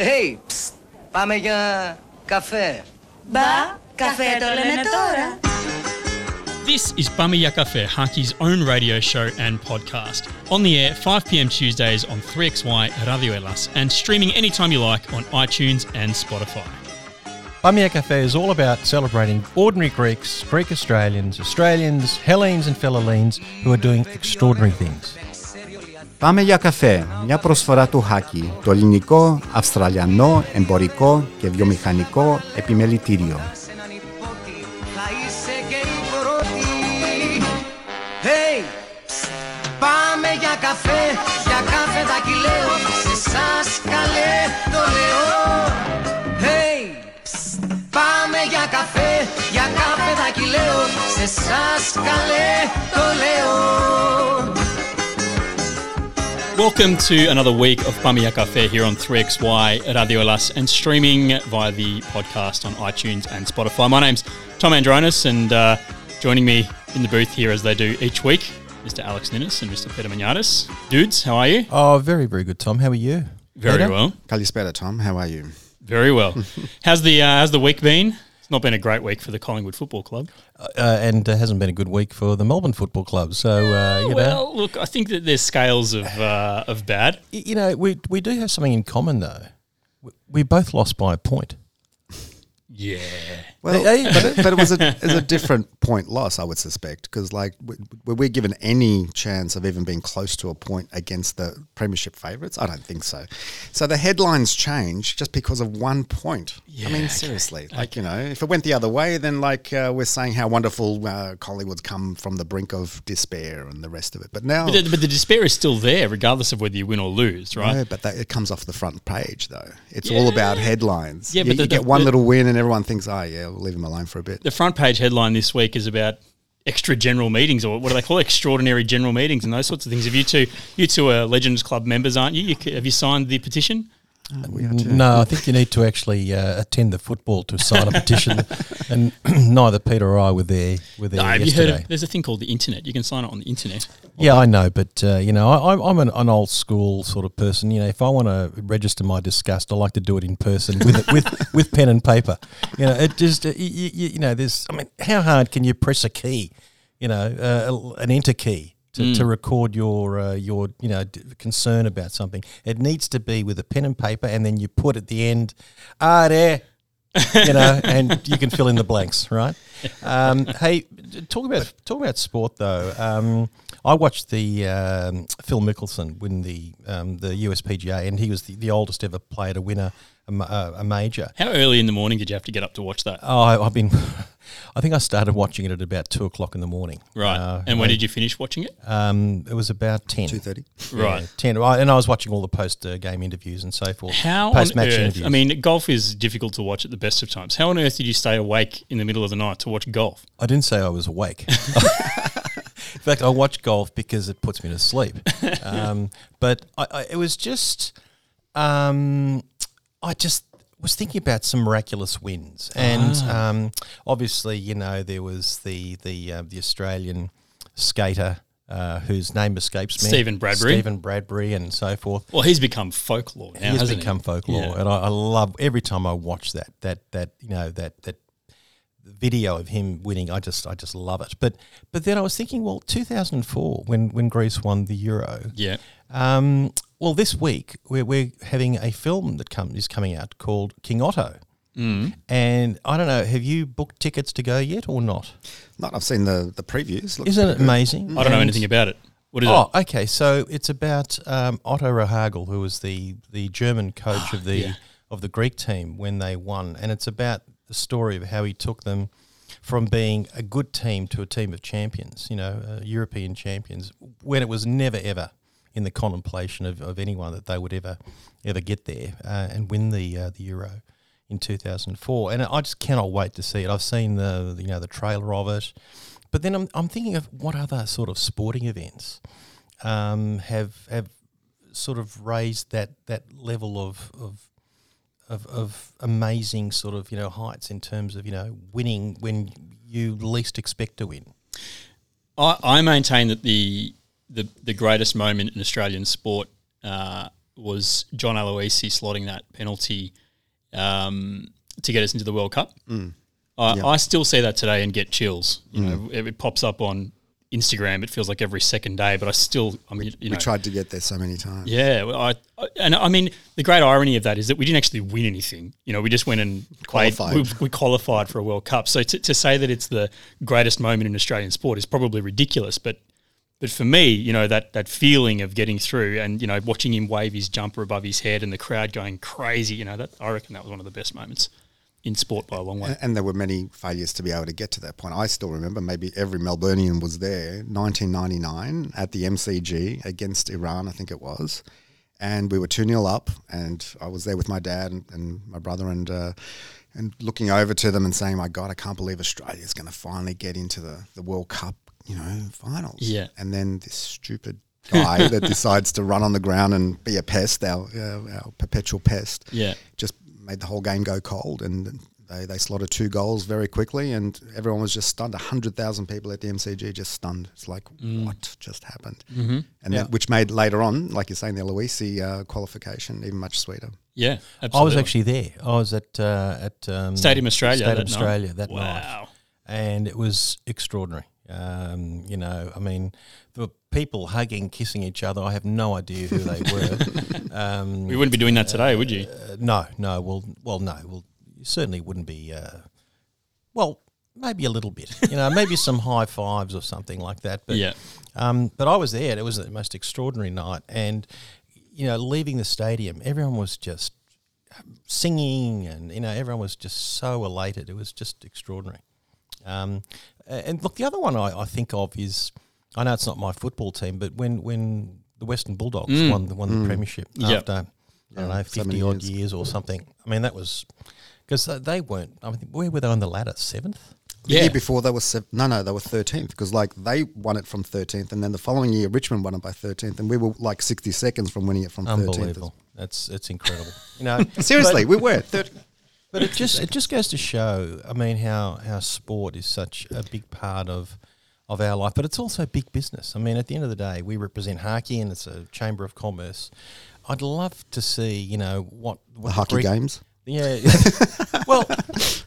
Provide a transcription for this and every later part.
Hey, ψ, πάμε για καφέ. Μπα, καφέ το λένε τώρα. This is Bummy Ya Cafe, HACCI's own radio show and podcast. On the air, 5 pm Tuesdays on 3XY Radio Hellas and streaming anytime you like on iTunes and Spotify. Bummy Ya Cafe is all about celebrating ordinary Greeks, Greek Australians, Australians, Hellenes, and Philhellenes who are doing extraordinary things. Πάμε για καφέ, μια προσφορά του Χάκη, το ελληνικό, αυστραλιανό, εμπορικό και βιομηχανικό επιμελητήριο. Σε έναν υπότι θα είσαι και η πρώτη. Hey, psst, πάμε για καφέ, για καφέ δακυλαίο. Σε εσάς καλέ το λέω. Hey, psst, πάμε για καφέ, για καφέ δακυλαίο. Σε εσάς καλέ το λέω. Welcome to another week of Bamiyaka Fair here on 3XY Radio Las and streaming via the podcast on iTunes and Spotify. My name's Tom Andronis, and uh, joining me in the booth here as they do each week, Mr. Alex Ninnis and Mr. Peter Manatis. Dudes, how are you? Oh, very, very good, Tom. How are you? Very Peter? well. Kalispera, Tom. How are you? Very well. how's the uh, how's the week been? It's not been a great week for the Collingwood Football Club. Uh, and uh, hasn't been a good week for the Melbourne Football Club. So, uh, you know, well, look, I think that there's scales of uh, of bad. you know, we, we do have something in common, though. We, we both lost by a point. Yeah. Well, but, it, but it was a, a different point loss, I would suspect, because like were we given any chance of even being close to a point against the premiership favourites? I don't think so. So the headlines change just because of one point. I Yeah, mean, okay. seriously, like you know, if it went the other way, then like uh, we're saying how wonderful uh, Collingwood's come from the brink of despair and the rest of it. But now, But the, but the despair is still there, regardless of whether you win or lose, right? No, but that, it comes off the front page though. It's all about headlines. Yeah, you, but the- you get the- one little win and everyone thinks, oh yeah, we'll leave him alone for a bit. The front page headline this week is about extra general meetings, or what do they call it? extraordinary general meetings, and those sorts of things. Have you two, you two are Legends Club members, aren't you? you have you signed the petition? We are too. No, I think you need to actually uh, attend the football to sign a petition. and neither Peter or I were there, were there No, have you yesterday. heard of? There's a thing called the internet. You can sign it on the internet. Yeah, I know, but uh, you know, I, I'm, I'm an, an old school sort of person. You know, if I want to register my disgust, I like to do it in person with with with pen and paper. You know, it just uh, you, you, you know, there's. I mean, how hard can you press a key? You know, uh, an enter key. To, to record your uh, your you know d- concern about something, it needs to be with a pen and paper, and then you put at the end, ah there, you know, and you can fill in the blanks, right? Um, hey, talk about talk about sport though. Um, I watched the um, Phil Mickelson win the um, the USPGA, and he was the, the oldest ever player to win a a, a, a major. How early in the morning did you have to get up to watch that? Oh, I, I've been. I think I started watching it at about two o'clock in the morning. Right. Uh, and when did you finish watching it? Um, it was about ten. Two thirty. Right. ten. I- And I was watching all the post uh, game interviews and so forth. How post on match earth? interviews. I mean, golf is difficult to watch at the best of times. How on earth did you stay awake in the middle of the night to watch golf? I didn't say I was awake. In fact, I watch golf because it puts me to sleep. Um, but I, I, it was just, um, I just was thinking about some miraculous wins, and um, obviously, you know, there was the the uh, the Australian skater. Uh, whose name escapes me? Stephen Bradbury. Stephen Bradbury, and so forth. Well, he's become folklore now. He's hasn't become he? folklore, Yeah. and I, I love every time I watch that that that you know that that video of him winning. I just I just love it. But but then I was thinking, well, 2004 when when Greece won the Euro. Yeah. Um, well, this week we're, we're having a film that come, is coming out called King Otto. Mm. And I don't know, have you booked tickets to go yet or not? Not. I've seen the the previews. Looks Isn't it good. amazing? I don't know And- anything about it. What is Oh, it? okay. So it's about um, Otto Rehagel, who was the, the German coach of the yeah. of the Greek team when they won, and it's about the story of how he took them from being a good team to a team of champions. You know, uh, European champions, when it was never ever in the contemplation of, of anyone that they would ever ever get there uh, and win the uh, the Euro in 2004. And I just cannot wait to see it. I've seen the you know the trailer of it. But then I'm, I'm thinking of what other sort of sporting events um, have have sort of raised that that level of, of of of amazing sort of you know heights in terms of you know winning when you least expect to win. I, I maintain that the, the the greatest moment in Australian sport uh, was John Aloisi slotting that penalty um, to get us into the World Cup. Mm. I, I still see that today and get chills. You know, it, it pops up on Instagram. It feels like every second day, but I still, I mean, you know, We tried to get there so many times. yeah, I, I and I mean the great irony of that is that we didn't actually win anything. You know, we just went and played. Qualified. We, we qualified for a World Cup. So to, to say that it's the greatest moment in Australian sport is probably ridiculous. But but for me, you know that that feeling of getting through and you know watching him wave his jumper above his head and the crowd going crazy. You know that I reckon that was one of the best moments in sport by a long way. And, and there were many failures to be able to get to that point. I still remember maybe every Melburnian was there, 1999 at the MCG against Iran, I think it was. And we were 2 0 up, and I was there with my dad and, and my brother, and uh, and looking over to them and saying, My God, I can't believe Australia's going to finally get into the, the World Cup, you know, finals. Yeah. And then this stupid guy that decides to run on the ground and be a pest, our, our, our perpetual pest Yeah. just made the whole game go cold and they, they slotted two goals very quickly and everyone was just stunned 100,000 people at the MCG just stunned it's like what just happened mm-hmm. and Yeah. then, which made later on like you're saying the Aloisi uh, qualification even much sweeter Yeah, absolutely. I was actually there. I was at uh, at um, Stadium Australia. Stadium that night. Australia that night. And it was extraordinary. Um, you know, I mean, there were people hugging, kissing each other. I have no idea who they were. um, We wouldn't be doing that today, would you? uh, no, no. Well, well, no. Well, you certainly wouldn't be. Uh, well, maybe a little bit. You know, maybe some high fives or something like that. But yeah. um, but I was there. It was the most extraordinary night, and you know, leaving the stadium, everyone was just singing, and you know, everyone was just so elated. It was just extraordinary. Um, and look, the other one I, I think of is I know it's not my football team, but when when the Western Bulldogs Mm. won won the premiership Yep. after I don't know fifty many odd years. years or something. I mean, that was because they weren't. I mean, where were they on the ladder? Seventh. the Yeah. year before they were sev- no no they were 13th because like they won it from 13th and then the following year Richmond won it by 13th and we were like 60 seconds from winning it from 13th Unbelievable. That's it's incredible. You know, seriously we were 30, But it just it just goes to show. I mean, how how sport is such a big part of of our life, but it's also big business. I mean, at the end of the day, we represent HACCI, and it's a chamber of commerce. I'd love to see, you know, what, what the HACCI Greek- games Yeah. well,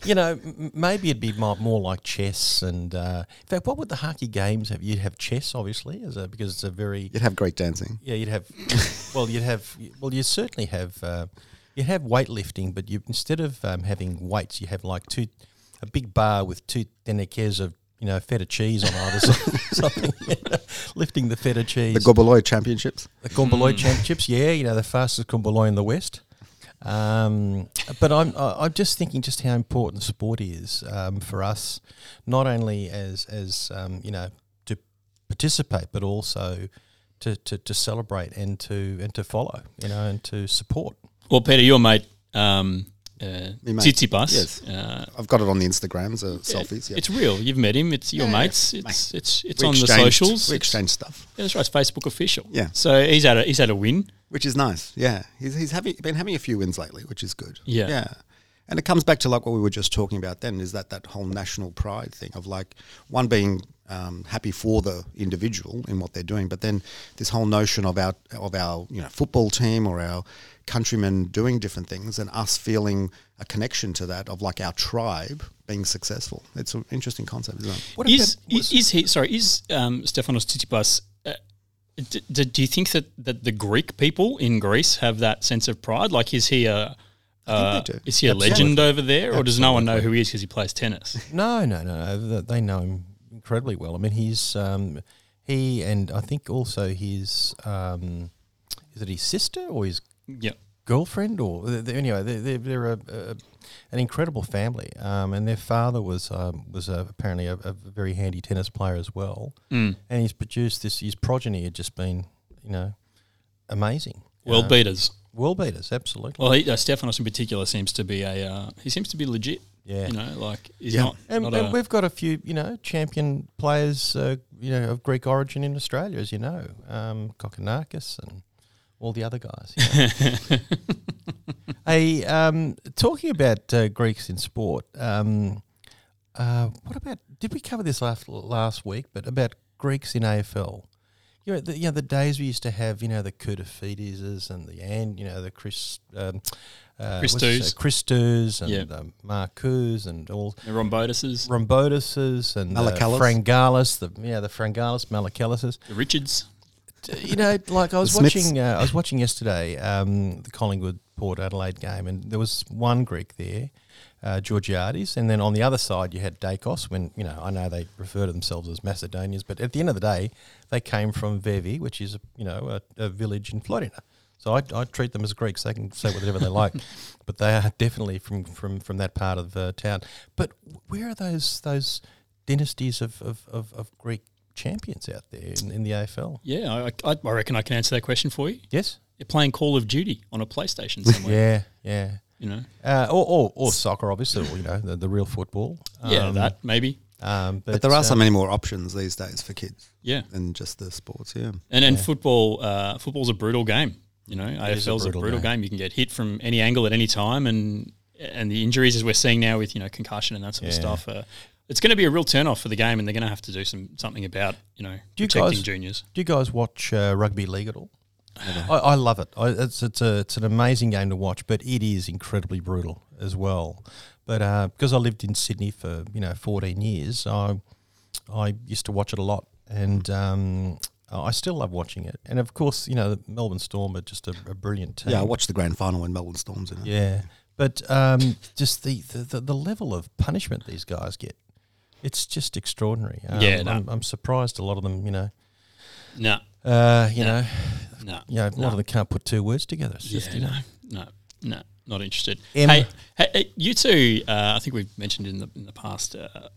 you know, m- maybe it'd be more, more like chess, and uh, in fact, what would the HACCI games have? You'd have chess, obviously, as a because it's a very you'd have Greek dancing yeah, you'd have. well, you'd have. Well, you certainly have. Uh, you have weightlifting, but you instead of um, having weights, you have like two, a big bar with two teneques of you know feta cheese on either side, something. lifting the feta cheese. the Goboloy championships The Gomboloy Championships, yeah, you know the fastest Gomboloy in the West. Um, but I'm I- I'm just thinking just how important sport is um, for us, not only as as um, you know to participate, but also to, to, to celebrate and to and to follow, you know, and to support. Well, Peter, your mate, um, uh, Me mate. Tsitsipas. Yes. Uh, I've got it on the Instagrams, uh, selfies. Yeah. It's real. You've met him. It's your Yeah, mates. yeah. It's it's it's We on the exchanged- socials. We It's- exchange stuff, Yeah, that's right. It's Facebook official. Yeah. So he's had a he's had a win. which is nice. Yeah, he's he's having been having a few wins lately, which is good. Yeah. yeah. And it comes back to like what we were just talking about then is that that whole national pride thing of like one being um, happy for the individual in what they're doing, but then this whole notion of our of our you know football team or our countrymen doing different things and us feeling a connection to that of like our tribe being successful. It's an interesting concept, isn't it? What Is, about- is is he sorry? Is um, Stefanos Tsitsipas? Uh, d- d- do you think that, that the Greek people in Greece have that sense of pride? Like, is he a uh, is he a Absolutely. legend over there, or does no one know who he is because he plays tennis? No, no, no, no. They know him incredibly well. I mean, he's um, he and I think also his um, is it his sister or his yeah. girlfriend or anyway they're, they're, they're a, a, an incredible family um, and their father was um, was uh apparently a, a very handy tennis player as well Mm. and he's produced this his progeny had just been you know amazing World Uh, beaters. world beaters absolutely Well, he, uh, Stefanos in particular seems to be a uh, he seems to be legit. yeah You know, like he's Yeah. not. and, not and a, we've got a few you know champion players uh, you know of Greek origin in Australia as you know um, Kokkinakis and all the other guys you know. Hey, um, talking about uh, Greeks in sport, um, uh, what about? Did we cover this last last week? But about Greeks in AFL, you know, the, you know, the days we used to have, you know, the Koutoufides and the and you know the Chris. Um, uh, Christus. uh, Christus and Yeah. um, Marcus and all The rhombotuses, Rhombotuses and uh, Malakellis. Frangalis, the yeah the Frangalis, Malakellis. the Richards. You know, like I was watching, uh, I was watching yesterday um, the Collingwood Port Adelaide game, and there was one Greek there, uh, Georgiades, and then on the other side you had Daicos. When you know, I know they refer to themselves as Macedonians, but at the end of the day, they came from Vevi, which is you know a, a village in Florina. So I, I treat them as Greeks. They can say whatever they like, but they are definitely from from, from that part of uh, town. But where are those those dynasties of, of, of, of Greek champions out there in, in the AFL? Yeah, I, I, I reckon I can answer that question for you. Yes. They're playing Call of Duty on a PlayStation somewhere. Yeah, yeah. You know, Uh, or, or, or soccer, obviously, or, you know, the, the real football. yeah, Um, that maybe. Um, but, But there are so um, many more options these days for kids Yeah, than just the sports. Yeah. and and football, uh, football's a brutal game. You know, is a AFL's a brutal brutal, game. game. You can get hit from any angle at any time, and and the injuries as we're seeing now with you know concussion and that sort of stuff. Uh, it's going to be a real turn off for the game, and they're going to have to do some something about you know Do you protecting guys- juniors. Do you guys watch uh, rugby league at all? I, I love it. I, it's it's a it's an amazing game to watch, but it is incredibly brutal as well. But uh, because I lived in Sydney for you know 14 years, I I used to watch it a lot, and um, I still love watching it. And of course, you know the Melbourne Storm are just a, a brilliant team. Yeah, I watched the grand final when Melbourne Storms in it. Yeah, but um, just the, the, the, the level of punishment these guys get, it's just extraordinary. Um, Yeah, no. I'm, I'm surprised a lot of them, you know, No, uh, you know, no, you know, a lot no. of them can't put two words together. It's just, yeah, you know, no, no, no, not interested. Hey, hey, you two, uh, I think we've mentioned in the in the past. Uh,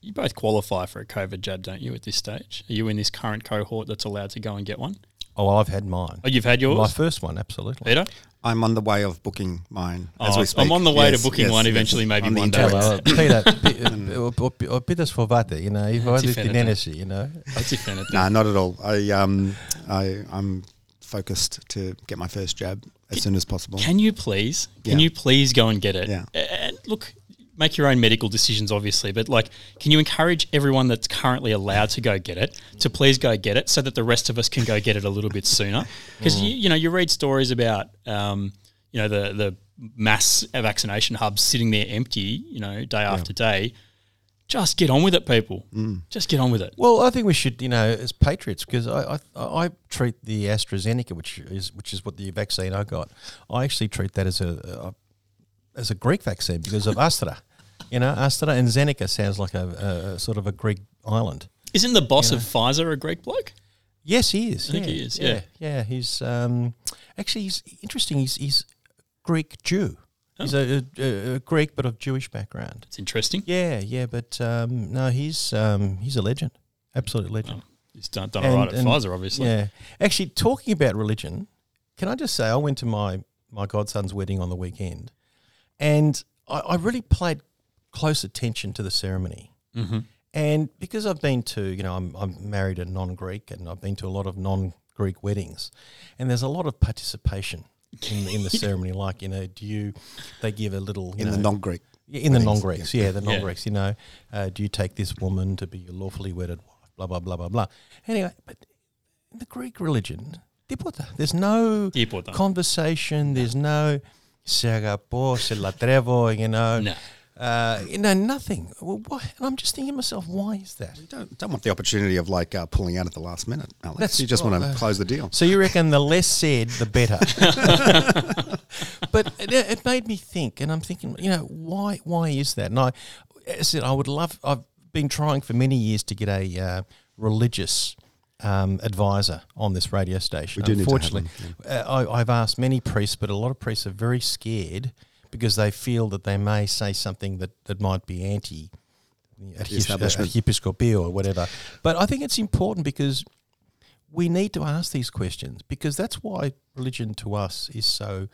you both qualify for a COVID jab, don't you? At this stage, are you in this current cohort that's allowed to go and get one? Oh, I've had mine. Oh, you've had yours, My first one, absolutely. Peter. I'm on the way of booking mine as Oh, we speak. I'm on the way to booking yes, one yes. eventually, maybe On the one day. internet. Peter, pi- uh, o- o- o pitas fovate, you know, if I Ti lived in fenete. Hennessy, you know. That's if. Nah, not at all. I um, I I'm focused to get my first jab as soon as possible. Can you please? Can Yeah. you please go and get it? Yeah. And look, make your own medical decisions, obviously, but like, can you encourage everyone that's currently allowed to go get it to please go get it, so that the rest of us can go get it a little bit sooner? Because you, you know, you read stories about, um, you know, the the mass vaccination hubs sitting there empty, you know, day after day. Just get on with it, people. Just get on with it. Well, I think we should, you know, as patriots, because I, I I treat the AstraZeneca, which is which is what the vaccine I got. I actually treat that as a, a as a Greek vaccine because of Astra. You know, Astra and Zeneca sounds like a, a sort of a Greek island. Isn't the boss of Pfizer a Greek bloke? Yes, he is. I think yeah, he is, Yeah, yeah. yeah. He's um, actually he's interesting. He's he's Greek Jew. He's a, a, a Greek but of Jewish background. It's interesting. Yeah, yeah, but um, no, he's um, he's a legend, absolute legend. He's done, done all right at And- and- Pfizer, obviously. Yeah. Actually, talking about religion, can I just say I went to my my godson's wedding on the weekend, and I, I really played close attention to the ceremony. Mm-hmm. And because I've been to, you know, I'm, I'm married a non Greek and I've been to a lot of non Greek weddings, and there's a lot of participation in, in the ceremony. Like, you know, do you, they give a little, in know, the non Greek. In the non Greeks, yeah, the non Greeks, you know, uh, do you take this woman to be your lawfully wedded wife, blah, blah, blah, blah, blah. Anyway, but in the Greek religion, there's no conversation, there's no se agapo, se latrevo. You know, No. uh, you know nothing. Well, why? And I'm just thinking to myself, why is that? You don't don't want the opportunity of like uh, pulling out at the last minute, Alex. That's you just right, want to uh, close the deal. So you reckon the less said, the better? but it, it made me think, and I'm thinking, you know, why? Why is that? And I, I said, I would love. I've been trying for many years to get a uh, religious. Um, advisor on this radio station. We do need to have Unfortunately, one, uh, I, I've asked many priests, but a lot of priests are very scared because they feel that they may say something that, that might be anti The episcopal or whatever. But I think it's important because we need to ask these questions because that's why religion to us is so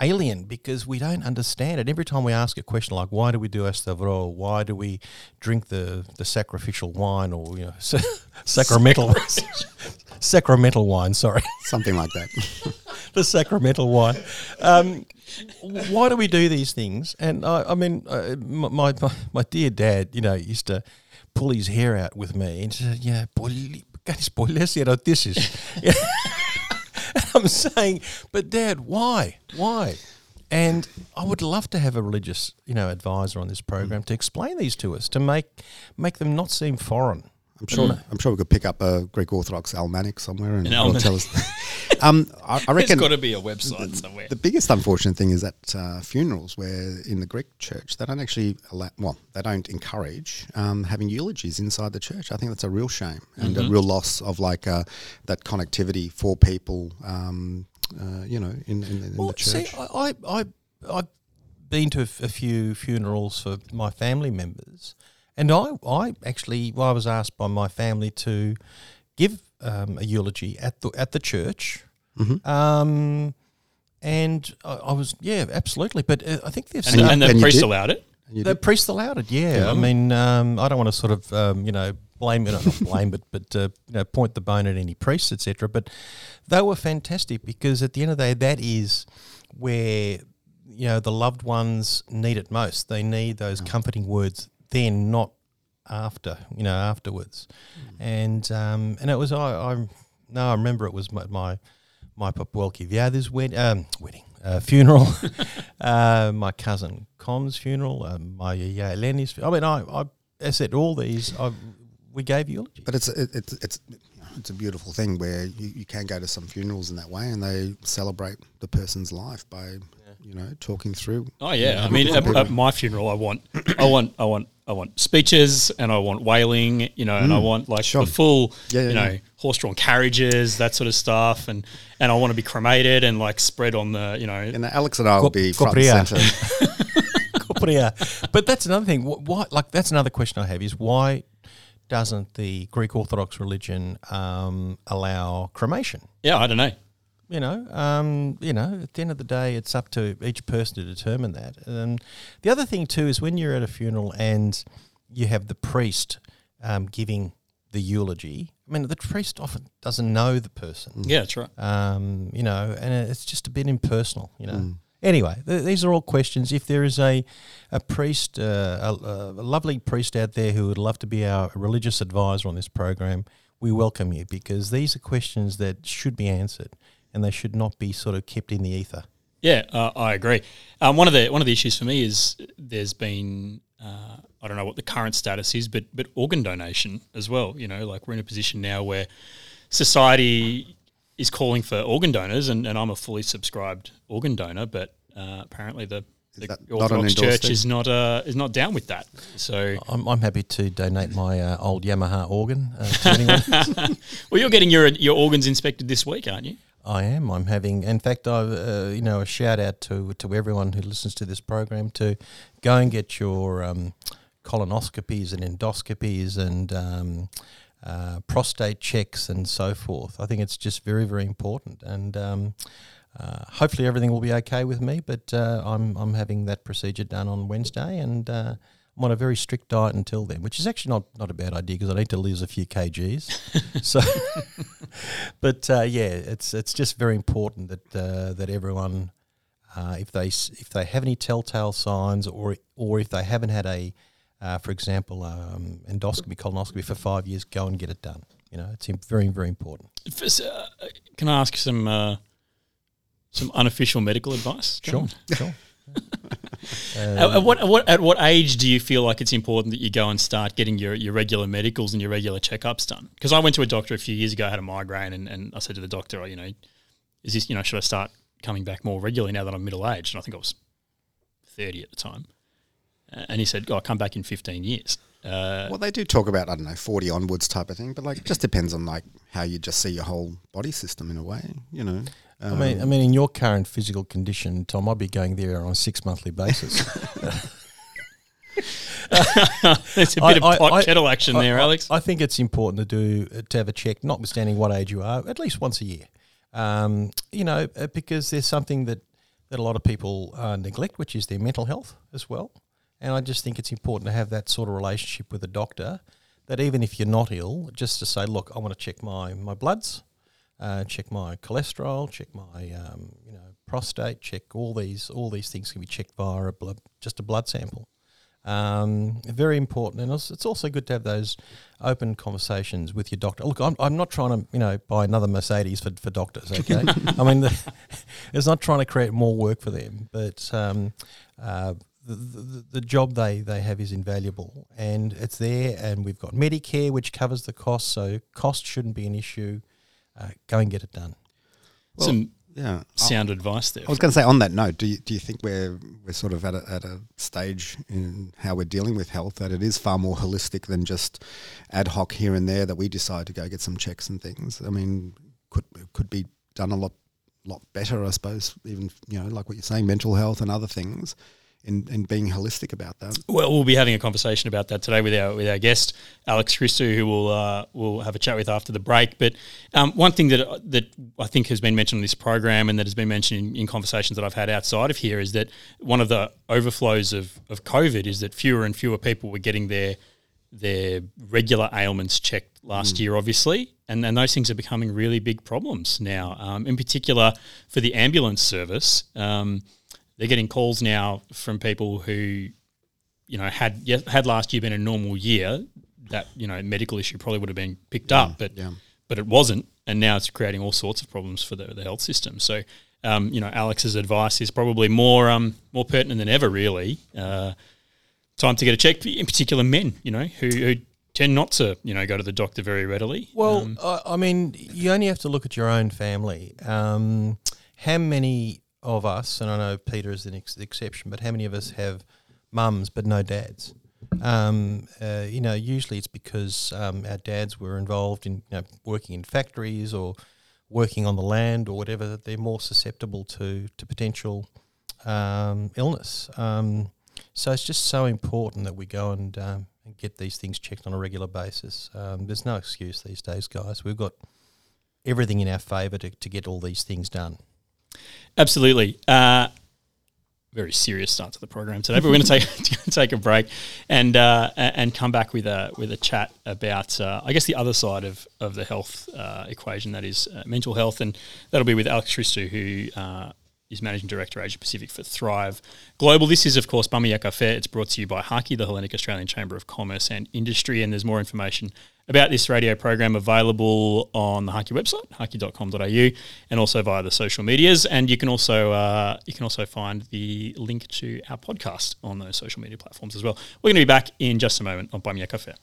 alien because we don't understand it. Every time we ask a question like, why do we do Estavro? Why do we drink the, the sacrificial wine or, you know, sa- sacramental, sacramental wine, sorry. Something like that. the sacramental wine. Um, why do we do these things? And I, I mean, uh, my, my, my dear dad, you know, used to pull his hair out with me and say, yeah, boy, this boy, let's this is. I'm saying, but Dad, why? Why? And I would love to have a religious, you know, advisor on this program mm. to explain these to us, to make make them not seem foreign. I'm sure. I'm sure we could pick up a Greek Orthodox almanac somewhere and An it'll tell us. um, I, I There's reckon got to be a website somewhere. the biggest unfortunate thing is that uh, funerals, where in the Greek church they don't actually allow, well, they don't encourage um, having eulogies inside the church. I think that's a real shame and Mm-hmm. a real loss of like uh, that connectivity for people. Um, uh, you know, in, in, in Well, the church. see, I, I, I, I've been to a, f- a few funerals for my family members, and I, I actually, well, I was asked by my family to give um, a eulogy at the at the church, Mm-hmm. um, and I, I was, yeah, absolutely. But uh, I think there's And, you- and the and priest allowed it. The did- priest allowed it, yeah. I mean, um, I don't want to sort of, um, you know, blame it, not blame it, but uh, you know, point the bone at any priests, etc. But they were fantastic because at the end of the day, that is where you know the loved ones need it most. They need those comforting words then, not after, you know, afterwards. And um, and it was I, I no, I remember it was my my, my Popwelki Viada's wed- um, wedding, uh, funeral, uh, my cousin Con's funeral, um, my yeah, Eleni's. I mean, I, I, I said all these. I, we gave eulogy. But it's it, it's it's it's a beautiful thing where you, you can go to some funerals in that way, and they celebrate the person's life by you know talking through. Oh yeah, I mean, at, at my funeral, I want, I want, I want, I want speeches, and I want wailing, you know, and I want like sure. the full, Yeah, yeah, you know, yeah. horse-drawn carriages, that sort of stuff, and and I want to be cremated and like spread on the, you know, And Alex and I will Co- be front copria. and center. Corporea. But that's another thing. Why? Like that's another question I have is why doesn't the Greek Orthodox religion um, allow cremation? yeah, I don't know. You know, um, you know. At the end of the day, it's up to each person to determine that. And the other thing too is when you're at a funeral and you have the priest um, giving the eulogy. I mean, the priest often doesn't know the person Yeah, that's right. um, you know, and it's just a bit impersonal, you know. Anyway, th- these are all questions. If there is a a priest, uh, a, a lovely priest out there who would love to be our religious advisor on this program, we welcome you because these are questions that should be answered and they should not be sort of kept in the ether. Yeah, uh, I agree. Um, one of the one of the issues for me is there's been uh, I don't know what the current status is, but but organ donation as well. You know, like we're in a position now where society is calling for organ donors, and, and I'm a fully subscribed organ donor, but uh, apparently the, the that not an Orthodox Church thing? is not uh, is not down with that. So, I'm, I'm happy to donate my uh, old Yamaha organ uh, to anyone. well, you're getting your your organs inspected this week, aren't you? I am. I'm having. In fact, I, uh, you know, a shout out to to everyone who listens to this program to go and get your um, colonoscopies and endoscopies and um, uh, prostate checks and so forth. I think it's just very, very important, and um, uh, hopefully everything will be okay with me. But uh, I'm I'm having that procedure done on Wednesday, and uh, I'm on a very strict diet until then, which is actually not not a bad idea because I need to lose a few kgs. so. but uh, yeah, it's it's just very important that uh, that everyone, uh, if they if they have any telltale signs, or or if they haven't had a, uh, for example, um, endoscopy, colonoscopy for five years, go and get it done. You know, it's very very important. Uh, can I ask some uh, some unofficial medical advice? John? sure. At, at what, at what at what age do you feel like it's important that you go and start getting your, your regular medicals and your regular checkups done? Because I went to a doctor a few years ago, I had a migraine, and, and I said to the doctor, you know, is this you know should I start coming back more regularly now that I'm middle aged? And I think I was thirty at the time, and he said, "Oh, come back in fifteen years." Uh, Well, they do talk about I don't know forty onwards type of thing, but like it just depends on like how you just see your whole body system in a way, you know. I mean, I mean, in your current physical condition, Tom, I'd be going there on a six monthly basis. there's a bit I- of pot I- kettle action there, I- I- Alex. I think it's important to do to have a check, notwithstanding what age you are, at least once a year. Um, you know, uh, because there's something that that a lot of people uh, neglect, which is their mental health as well. And I just think it's important to have that sort of relationship with a doctor. That even if you're not ill, just to say, look, I want to check my my bloods, uh, check my cholesterol, check my um, you know prostate, check all these all these things can be checked via a blood, just a blood sample. Um, very important, and it's, also good to have those open conversations with your doctor. Look, I'm, I'm not trying to you know buy another Mercedes for, for doctors. Okay, I mean the, it's not trying to create more work for them, but um, uh, the, the, the job they, they have is invaluable, and it's there. And we've got Medicare, which covers the cost, so cost shouldn't be an issue. Uh, go and get it done. Some Yeah. sound advice there. I was going to say on that note, do you, do you think we're we're sort of at a, at a stage in how we're dealing with health that it is far more holistic than just ad hoc here and there that we decide to go get some checks and things? I mean, could could be done a lot lot better, I suppose. Even you know, like what you're saying, mental health and other things, in in being holistic about that. Well, we'll be having a conversation about that today with our with our guest Alex Christou, who we'll uh, we'll have a chat with after the break. But um, one thing that that I think has been mentioned on this program and that has been mentioned in, in conversations that I've had outside of here is that one of the overflows of, of COVID is that fewer and fewer people were getting their their regular ailments checked last year, obviously, and and those things are becoming really big problems now. Um, in particular, for the ambulance service, um, they're getting calls now from people who you know, had had last year been a normal year, that you know medical issue probably would have been picked up, but yeah. but it wasn't, and now it's creating all sorts of problems for the, the health system. So, um, you know, Alex's advice is probably more um, more pertinent than ever. Really, uh, time to get a check, in particular men, you know, who, who tend not to you know go to the doctor very readily. Well, Um, I I mean, you only have to look at your own family. Um, how many of us, and I know Peter is an ex- exception, but how many of us have mums but no dads? Um, uh, you know, usually it's because um, our dads were involved in you know, working in factories or working on the land or whatever. That they're more susceptible to to potential um, illness. Um, so it's just so important that we go and, um, and get these things checked on a regular basis. Um, there's no excuse these days, guys. We've got everything in our favour to, to get all these things done. Absolutely. Uh, very serious start to the program today, but we're going to take take a break and uh, and come back with a with a chat about uh, I guess the other side of of the health uh, equation that is uh, mental health, and that'll be with Alex Christou, who uh, is managing director Asia Pacific for Thrive Global. This is of course Bummy Fair. It's brought to you by HACCI, the Hellenic Australian Chamber of Commerce and Industry, and there's more information about this radio program available on the HACCI website, haki.com.au, and also via the social medias. And you can also uh, you can also find the link to our podcast on those social media platforms as well. We're going to be back in just a moment on Bummy Fair.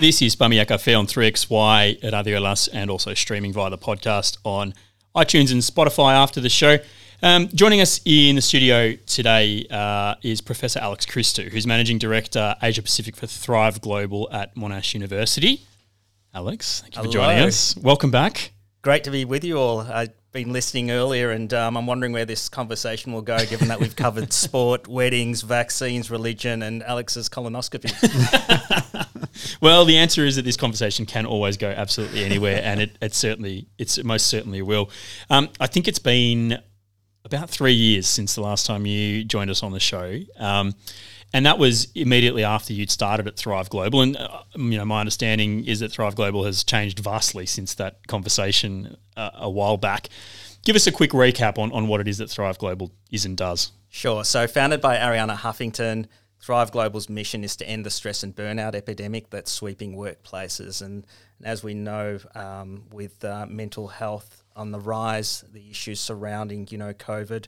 This is Bummy Fair on 3XY at Radio Las and also streaming via the podcast on iTunes and Spotify after the show. Um, joining us in the studio today uh, is Professor Alex Christou, who's Managing Director Asia Pacific for Thrive Global at Monash University. Alex, thank you for joining us. Welcome back. Great to be with you all. I've been listening earlier, and um, I'm wondering where this conversation will go, given that we've covered sport, weddings, vaccines, religion, and Alex's colonoscopy. Well, the answer is that this conversation can always go absolutely anywhere, and it, it certainly, it's it most certainly will. Um, I think it's been about three years since the last time you joined us on the show, um, and that was immediately after you'd started at Thrive Global. And uh, you know, my understanding is that Thrive Global has changed vastly since that conversation uh, a while back. Give us a quick recap on, on what it is that Thrive Global is and does. Sure. So, founded by Arianna Huffington, Thrive Global's mission is to end the stress and burnout epidemic that's sweeping workplaces. And, as we know, um, with uh, mental health on the rise, the issues surrounding, you know, COVID,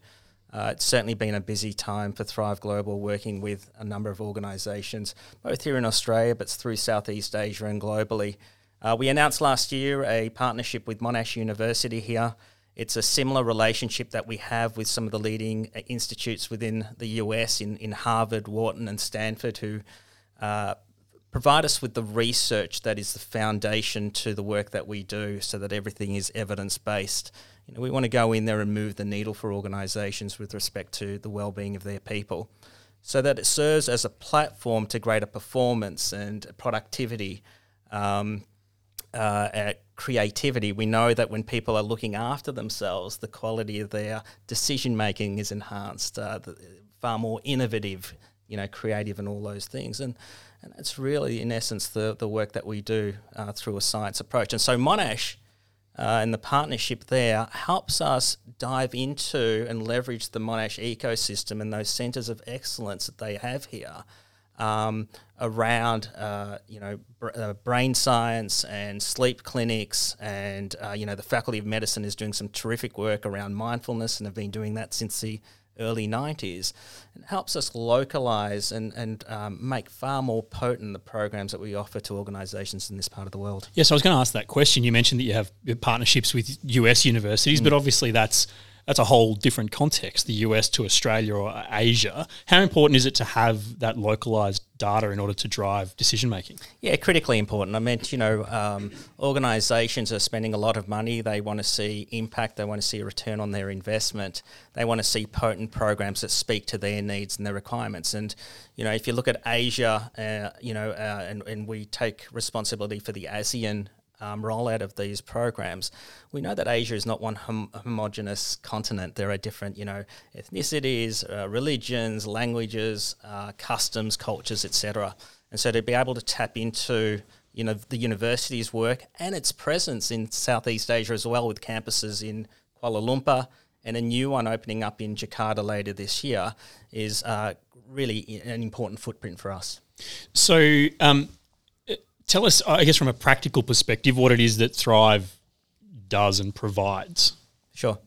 uh, it's certainly been a busy time for Thrive Global, working with a number of organisations, both here in Australia, but through Southeast Asia and globally. Uh, we announced last year a partnership with Monash University here. It's a similar relationship that we have with some of the leading uh, institutes within the US in, in Harvard, Wharton, and Stanford, who uh, provide us with the research that is the foundation to the work that we do so that everything is evidence based. You know, we want to go in there and move the needle for organizations with respect to the well-being of their people so that it serves as a platform to greater performance and productivity um, uh, uh, creativity. We know that when people are looking after themselves, the quality of their decision making is enhanced, uh, far more innovative, you know, creative, and all those things. And and that's really, in essence, the the work that we do uh, through a science approach. And so Monash uh, and the partnership there helps us dive into and leverage the Monash ecosystem and those centres of excellence that they have here um, around uh, you know br- uh, brain science and sleep clinics, and uh, you know the Faculty of Medicine is doing some terrific work around mindfulness and have been doing that since the early 90s. It helps us localize and, and um, make far more potent the programs that we offer to organizations in this part of the world. Yes, I was going to ask that question. You mentioned that you have partnerships with US universities, mm. but obviously that's that's a whole different context, the US to Australia or Asia. How important is it to have that localized data in order to drive decision making? Yeah, critically important. I meant, you know, um, organizations are spending a lot of money. They want to see impact, they want to see a return on their investment, they want to see potent programs that speak to their needs and their requirements. And, you know, if you look at Asia, uh, you know, uh, and, and we take responsibility for the ASEAN um, rollout of these programs, we know that Asia is not one hom- homogenous continent. There are different, you know, ethnicities, uh, religions, languages, uh, customs, cultures, etc. And so to be able to tap into you know the university's work and its presence in Southeast Asia as well, with campuses in Kuala Lumpur and a new one opening up in Jakarta later this year, is uh, really an important footprint for us. So. Um, tell us, I guess, from a practical perspective, what it is that Thrive does and provides. Sure,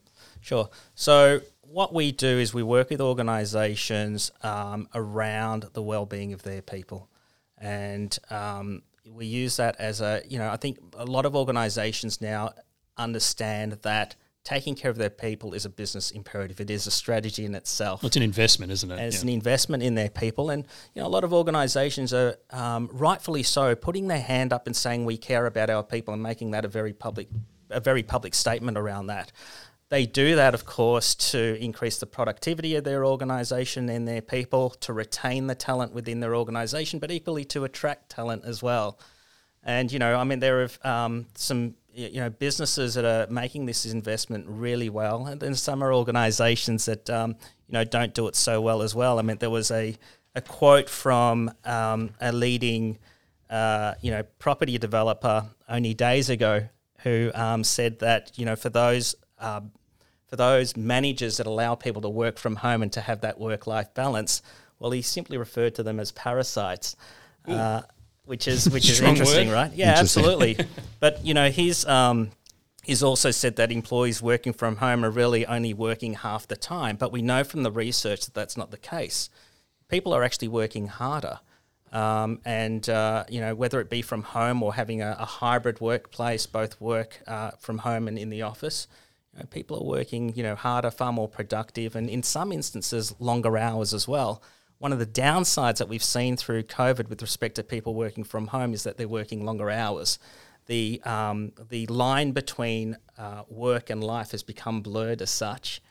sure. So what we do is we work with organisations um, around the well-being of their people, and um, we use that as a you know I think a lot of organisations now understand that taking care of their people is a business imperative. It is a strategy in itself. Well, it's an investment, isn't it? And it's yeah. an investment in their people, and you know a lot of organisations are um, rightfully so putting their hand up and saying we care about our people and making that a very public, a very public statement around that. They do that, of course, to increase the productivity of their organisation and their people, to retain the talent within their organisation, but equally to attract talent as well. And you know, I mean, there are um, some you know businesses that are making this investment really well, and then some are organisations that um, you know don't do it so well as well. I mean, there was a a quote from um, a leading uh, you know property developer only days ago who um, said that you know for those uh, for those managers that allow people to work from home and to have that work life balance, well, he simply referred to them as parasites. Uh, which is which is interesting, word. right? Yeah, absolutely. but you know, he's um, he's also said that employees working from home are really only working half the time. But we know from the research that that's not the case. People are actually working harder. Um, and uh, you know whether it be from home or having a, a hybrid workplace, both work uh, from home and in the office, you know, people are working you know harder, far more productive, and in some instances longer hours as well one of the downsides that we've seen through COVID with respect to people working from home is that they're working longer hours. The, um, the line between uh, work and life has become blurred as such.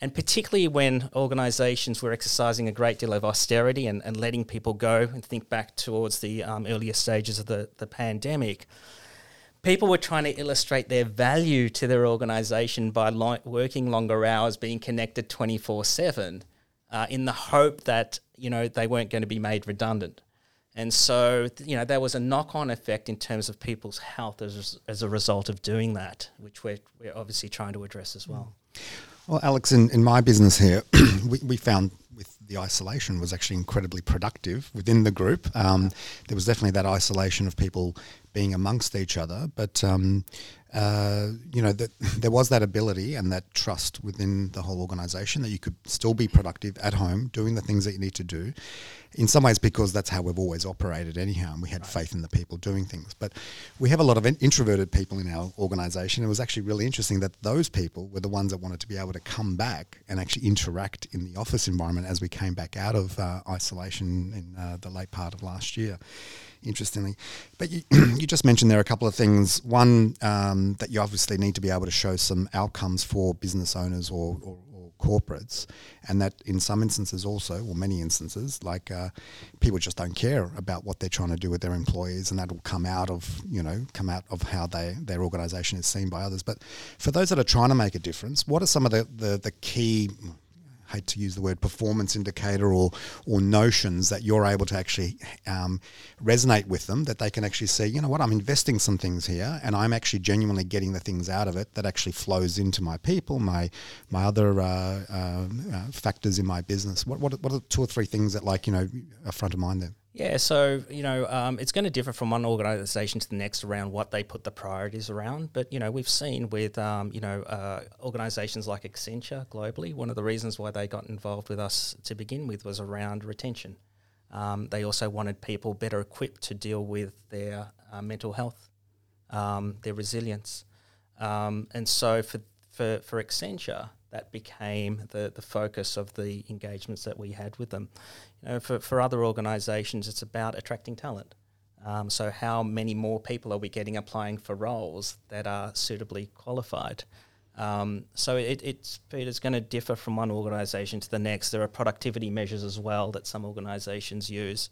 And particularly when organisations were exercising a great deal of austerity and, and letting people go and think back towards the um, earlier stages of the, the pandemic, people were trying to illustrate their value to their organisation by li- working longer hours, being connected 24 7 uh, in the hope that you know they weren't going to be made redundant. And so, you know, there was a knock-on effect in terms of people's health as, as a result of doing that, which we're, we're obviously trying to address as well. Well, Alex, in, in my business here, we, we found with the isolation was actually incredibly productive within the group. Um, there was definitely that isolation of people being amongst each other, but um, uh, you know, that there was that ability and that trust within the whole organization that you could still be productive at home, doing the things that you need to do. In some ways, because that's how we've always operated, anyhow, and we had faith in the people doing things. But we have a lot of introverted people in our organization. It was actually really interesting that those people were the ones that wanted to be able to come back and actually interact in the office environment as we came back out of uh, isolation in uh, the late part of last year interestingly. But you, you just mentioned there are a couple of things. One, um, that you obviously need to be able to show some outcomes for business owners or, or, or corporates, and that in some instances also, or many instances, like uh, people just don't care about what they're trying to do with their employees, and that will come out of you know come out of how they their organisation is seen by others. But for those that are trying to make a difference, what are some of the, the, the key hate to use the word performance indicator or or notions that you're able to actually um, resonate with them that they can actually say you know what I'm investing some things here and I'm actually genuinely getting the things out of it that actually flows into my people my my other uh, uh, uh factors in my business. What, what what are two or three things that like you know are front of mind there yeah, so you know, um, it's going to differ from one organisation to the next around what they put the priorities around. But you know, we've seen with um, you know uh, organisations like Accenture globally, one of the reasons why they got involved with us to begin with was around retention. Um, they also wanted people better equipped to deal with their uh, mental health, um, their resilience, um, and so for for for Accenture, that became the, the focus of the engagements that we had with them. You know, for, for other organisations, it's about attracting talent. Um, so, how many more people are we getting applying for roles that are suitably qualified? Um, so, it, it's, it's going to differ from one organisation to the next. There are productivity measures as well that some organisations use.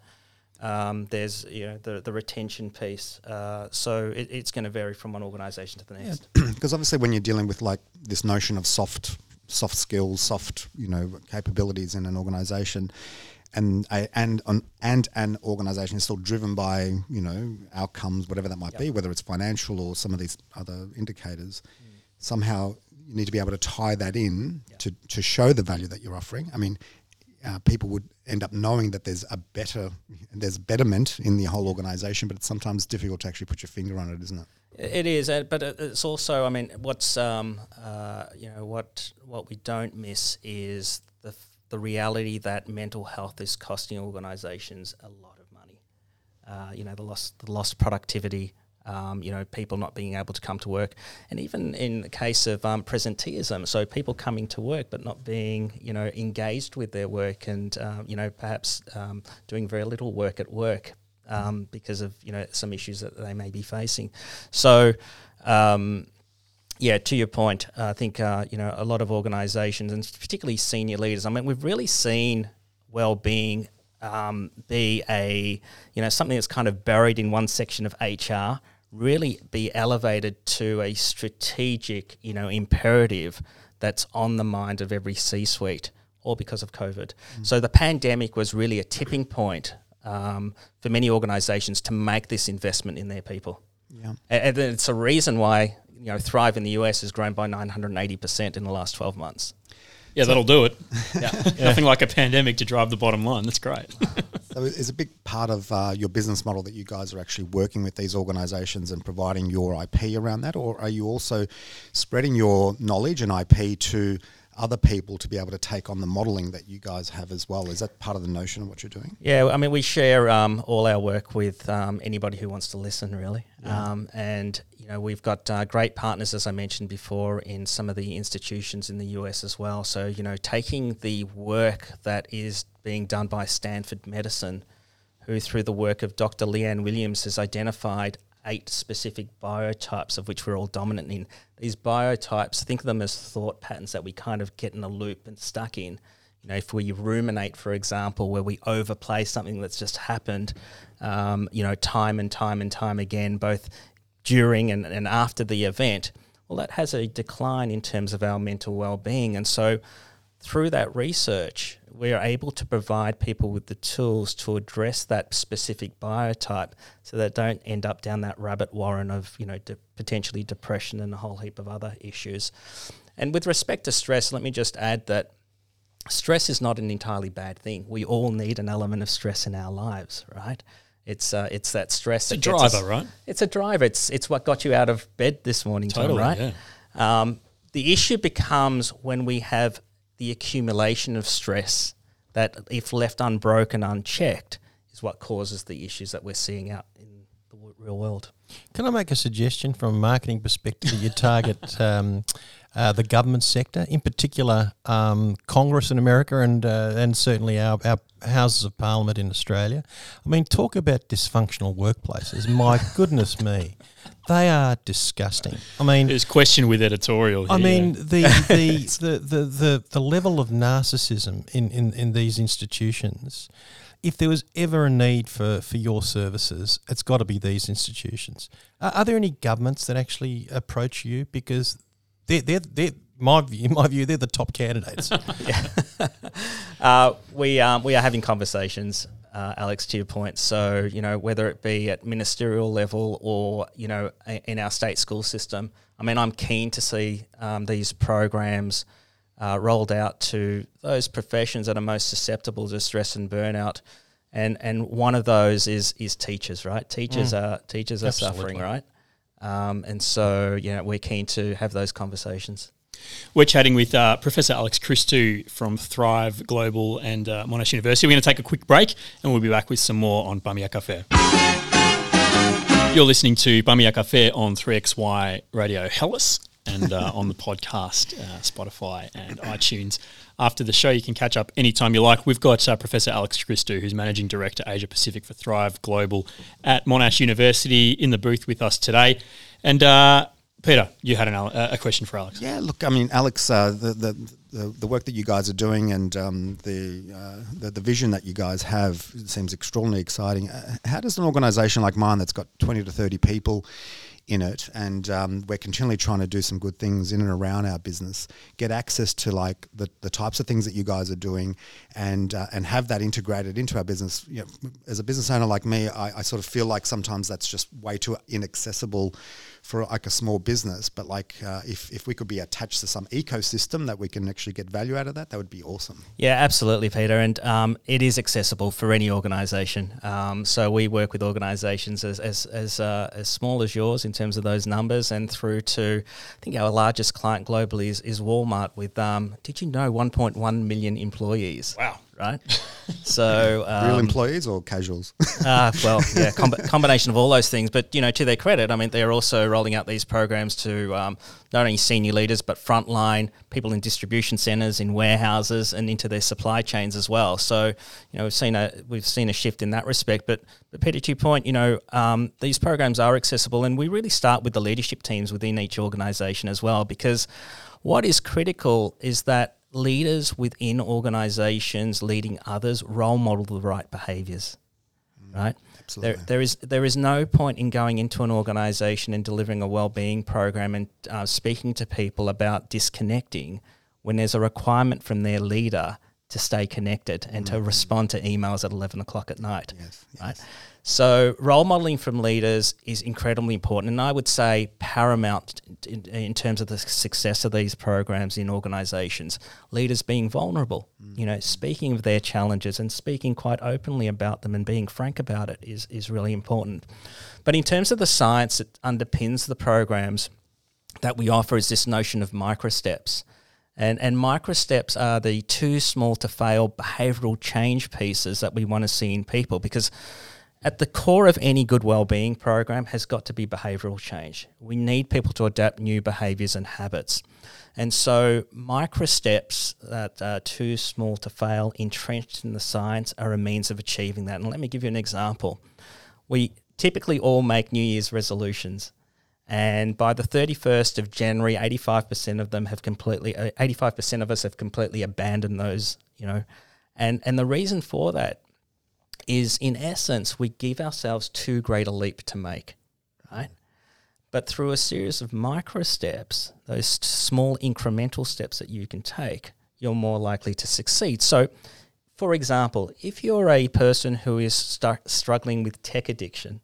Um, there's you know the the retention piece, uh, so it, it's going to vary from one organisation to the next. Because yeah. obviously, when you're dealing with like this notion of soft soft skills, soft you know capabilities in an organisation, and a, and on, and an organisation is still driven by you know outcomes, whatever that might yep. be, whether it's financial or some of these other indicators. Mm. Somehow, you need to be able to tie that in yep. to to show the value that you're offering. I mean. Uh, people would end up knowing that there's a better, there's betterment in the whole organisation, but it's sometimes difficult to actually put your finger on it, isn't it? It is, uh, but it's also. I mean, what's um, uh, you know what what we don't miss is the the reality that mental health is costing organisations a lot of money. Uh, you know, the lost the lost productivity. Um, you know, people not being able to come to work, and even in the case of um, presenteeism, so people coming to work but not being, you know, engaged with their work, and um, you know, perhaps um, doing very little work at work um, because of you know some issues that they may be facing. So. Um, yeah, to your point, uh, I think uh, you know a lot of organisations and particularly senior leaders. I mean, we've really seen well-being um, be a you know something that's kind of buried in one section of HR, really be elevated to a strategic you know imperative that's on the mind of every C-suite, all because of COVID. Mm. So the pandemic was really a tipping point um, for many organisations to make this investment in their people. Yeah. And, it's a reason why you know Thrive in the US has grown by 980% in the last 12 months. Yeah, so that'll do it. yeah. Nothing like a pandemic to drive the bottom line. That's great. so is a big part of uh, your business model that you guys are actually working with these organisations and providing your IP around that, or are you also spreading your knowledge and IP to other people to be able to take on the modelling that you guys have as well. Is that part of the notion of what you're doing? Yeah, I mean, we share um, all our work with um, anybody who wants to listen, really. Yeah. Um, and, you know, we've got uh, great partners, as I mentioned before, in some of the institutions in the US as well. So, you know, taking the work that is being done by Stanford Medicine, who, through the work of Dr. Leanne Williams, has identified eight specific biotypes of which we're all dominant in. These biotypes, think of them as thought patterns that we kind of get in a loop and stuck in. You know, if we ruminate, for example, where we overplay something that's just happened, um, you know, time and time and time again, both during and, and after the event, well, that has a decline in terms of our mental well-being. And so through that research, we're able to provide people with the tools to address that specific biotype so that they don't end up down that rabbit warren of you know de- potentially depression and a whole heap of other issues. And with respect to stress let me just add that stress is not an entirely bad thing. We all need an element of stress in our lives right it's uh, it's that stress. It's that a driver, us, right? It's a driver. It's it's what got you out of bed this morning, totally, Tom, right? Yeah. Um, the issue becomes when we have the accumulation of stress that, if left unbroken, unchecked, is what causes the issues that we're seeing out in the real world. Can I make a suggestion from a marketing perspective that you target um, uh, the government sector, in particular um, Congress in America and uh, and certainly our, our houses of parliament in Australia? I mean, talk about dysfunctional workplaces. My goodness me. They are disgusting. I mean, there's question with editorial. Here. I mean, the, the, the, the, the, the level of narcissism in, in, in these institutions. If there was ever a need for, for your services, it's got to be these institutions. are there any governments that actually approach you because they're, they're, they're my view, in my view, they're the top candidates. Uh, we um, we are having conversations, uh, Alex. To your point, so you know whether it be at ministerial level or you know in our state school system. I mean, I'm keen to see um, these programs uh, rolled out to those professions that are most susceptible to stress and burnout. And and one of those is is teachers, right? Teachers are teachers are suffering, right? Um, and so, you know, we're keen to have those conversations. We're chatting with uh, Professor Alex Christou from Thrive Global and uh, Monash University. We're going to take a quick break and we'll be back with some more on Bamia Cafe. You're listening to Bamia Cafe on 3XY Radio Hellas and uh, on the podcast, uh, Spotify and iTunes. After the show, you can catch up anytime you like. We've got uh, Professor Alex Christou, who's Managing Director Asia Pacific for Thrive Global at Monash University, in the booth with us today. And uh, Peter, you had an, uh, a question for Alex. Yeah, look, I mean, Alex, uh, the, the the work that you guys are doing and um, the, uh, the the vision that you guys have seems extraordinarily exciting. Uh, how does an organisation like mine, that's got twenty to thirty people in it, and um, we're continually trying to do some good things in and around our business, get access to like the, the types of things that you guys are doing, and uh, and have that integrated into our business. You know, as a business owner like me, I, I sort of feel like sometimes that's just way too inaccessible for like a small business. But like uh, if if we could be attached to some ecosystem that we can actually get value out of that, that would be awesome. Yeah, absolutely, Peter. And um, it is accessible for any organisation. Um, so we work with organisations as as as, uh, as small as yours in terms of those numbers, and through to I think our largest client globally is, is Walmart with um, did you know 1.1 million employees? Wow. Right. So um, Real employees or casuals? Ah, well, yeah, com- combination of all those things. But you know, to their credit, I mean, they're also rolling out these programs to um, not only senior leaders but frontline people in distribution centers, in warehouses, and into their supply chains as well. So, you know, we've seen a we've seen a shift in that respect. But but Peter, to your point, you know, um, these programs are accessible, and we really start with the leadership teams within each organisation as well, because what is critical is that leaders within organizations leading others role model the right behaviors right Absolutely. there, there is there is no point in going into an organization and delivering a well-being program and uh, speaking to people about disconnecting when there's a requirement from their leader to stay connected and to mm. respond to emails at 11 o'clock at night Yes, right? so role modeling from leaders is incredibly important and i would say paramount in, in terms of the success of these programs in organizations. Leaders being vulnerable you know mm-hmm. speaking of their challenges and speaking quite openly about them and being frank about it is, is really important. But in terms of the science that underpins the programs that we offer is this notion of micro steps and, and micro steps are the too small to fail behavioral change pieces that we want to see in people because at the core of any good well-being program has got to be behavioral change. We need people to adapt new behaviors and habits. And so micro steps that are too small to fail, entrenched in the science, are a means of achieving that. And let me give you an example. We typically all make New Year's resolutions. And by the 31st of January, 85% of them have completely, uh, 85% of us have completely abandoned those, you know. And, and the reason for that is, in essence, we give ourselves too great a leap to make, right? But through a series of micro steps, those small incremental steps that you can take, you're more likely to succeed. So, for example, if you're a person who is struggling with tech addiction,